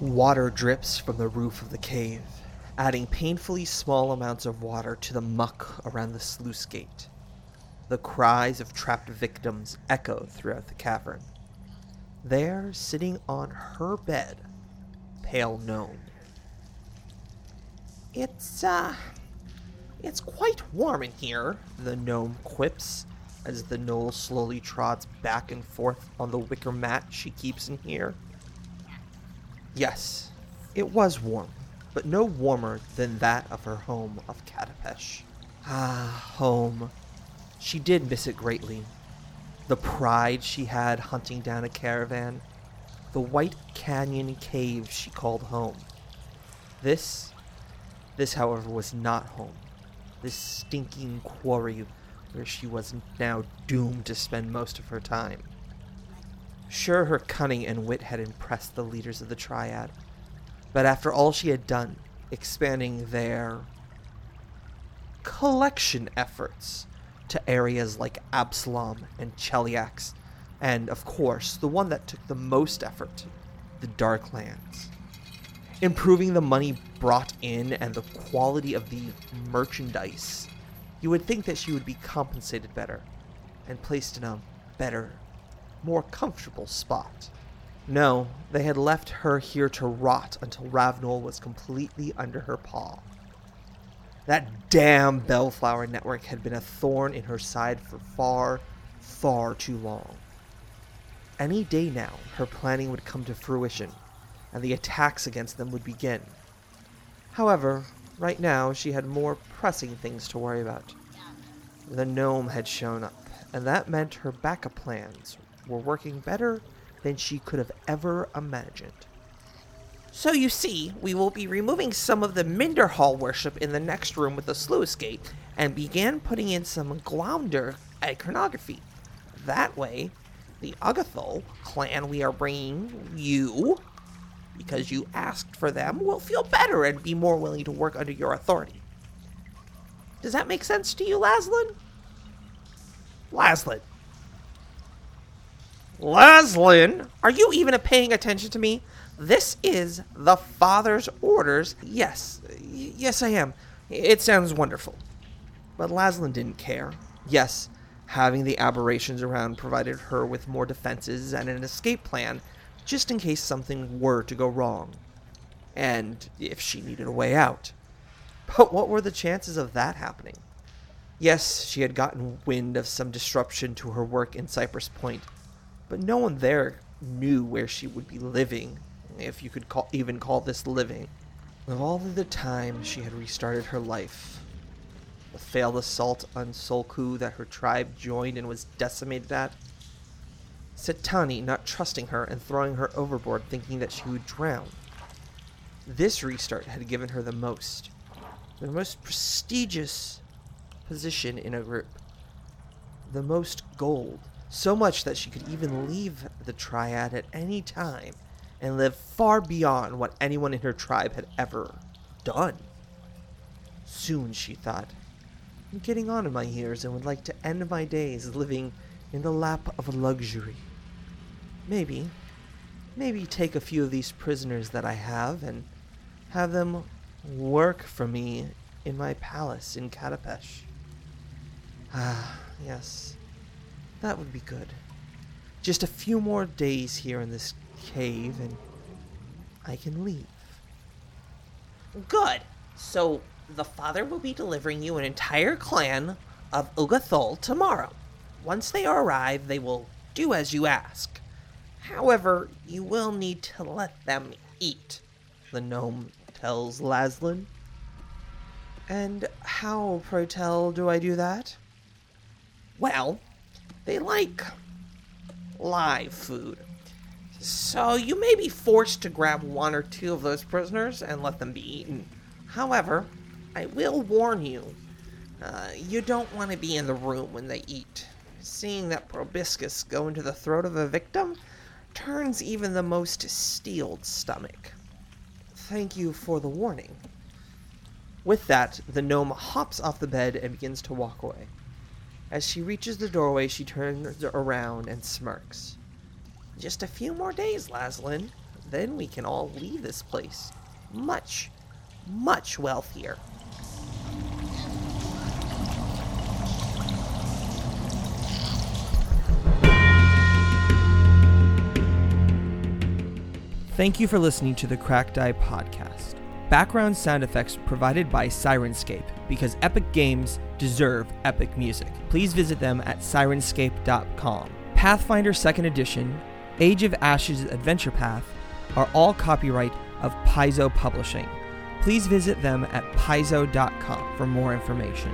Water drips from the roof of the cave, adding painfully small amounts of water to the muck around the sluice gate. The cries of trapped victims echo throughout the cavern. There, sitting on her bed, pale gnome. It's, uh, it's quite warm in here, the gnome quips as the gnoll slowly trots back and forth on the wicker mat she keeps in here. Yes, it was warm, but no warmer than that of her home of Katapesh. Ah, home. She did miss it greatly. The pride she had hunting down a caravan, the white canyon cave she called home. This, this, however, was not home. This stinking quarry where she was now doomed to spend most of her time. Sure, her cunning and wit had impressed the leaders of the Triad, but after all she had done, expanding their collection efforts to areas like Absalom and Cheliax, and of course, the one that took the most effort, the Darklands. Improving the money brought in and the quality of the merchandise, you would think that she would be compensated better and placed in a better, more comfortable spot. No, they had left her here to rot until Ravounel was completely under her paw. That damn Bellflower network had been a thorn in her side for far, far too long. Any day now, her planning would come to fruition, and the attacks against them would begin. However, right now she had more pressing things to worry about. The gnome had shown up, and that meant her backup plans were working better than she could have ever imagined. So you see, we will be removing some of the Minderhal worship in the next room with the sluice gate, and began putting in some Ghlaunder iconography. That way, the Ugothol clan we are bringing you, because you asked for them, will feel better and be more willing to work under your authority. Does that make sense to you, Laslunn? Laslunn. Laslunn, are you even paying attention to me? This is the father's orders. Yes, yes, I am. It sounds wonderful. But Laslunn didn't care. Yes, having the aberrations around provided her with more defenses and an escape plan just in case something were to go wrong. And if she needed a way out. But what were the chances of that happening? Yes, she had gotten wind of some disruption to her work in Cypress Point, but no one there knew where she would be living, if you could call, even call this living. Of all of the time she had restarted her life, the failed assault on Solku that her tribe joined and was decimated at, Setani not trusting her and throwing her overboard thinking that she would drown. This restart had given her the most, the most prestigious position in a group, the most gold, so much that she could even leave the triad at any time and live far beyond what anyone in her tribe had ever done. Soon, she thought, I'm getting on in my years and would like to end my days living in the lap of luxury. Maybe, maybe take a few of these prisoners that I have and have them work for me in my palace in Katapesh. Ah, yes, that would be good. Just a few more days here in this cave and I can leave. Good. So the father will be delivering you an entire clan of Ugothol tomorrow. Once they arrive, they will do as you ask. However, you will need to let them eat, the gnome tells Laslunn. And how, pray tell, do I do that? Well, they like live food. So you may be forced to grab one or two of those prisoners and let them be eaten. However, I will warn you, uh, you don't want to be in the room when they eat. Seeing that proboscis go into the throat of a victim turns even the most steeled stomach. Thank you for the warning. With that, the gnome hops off the bed and begins to walk away. As she reaches the doorway, she turns around and smirks. Just a few more days, Laslunn. then we can all leave this place much, much wealthier. Thank you for listening to the Cracked Die Podcast. Background sound effects provided by Syrinscape because epic games deserve epic music. Please visit them at syrinscape.com. Pathfinder 2nd Edition, Age of Ashes Adventure Path are all copyright of Paizo Publishing. Please visit them at paizo.com for more information.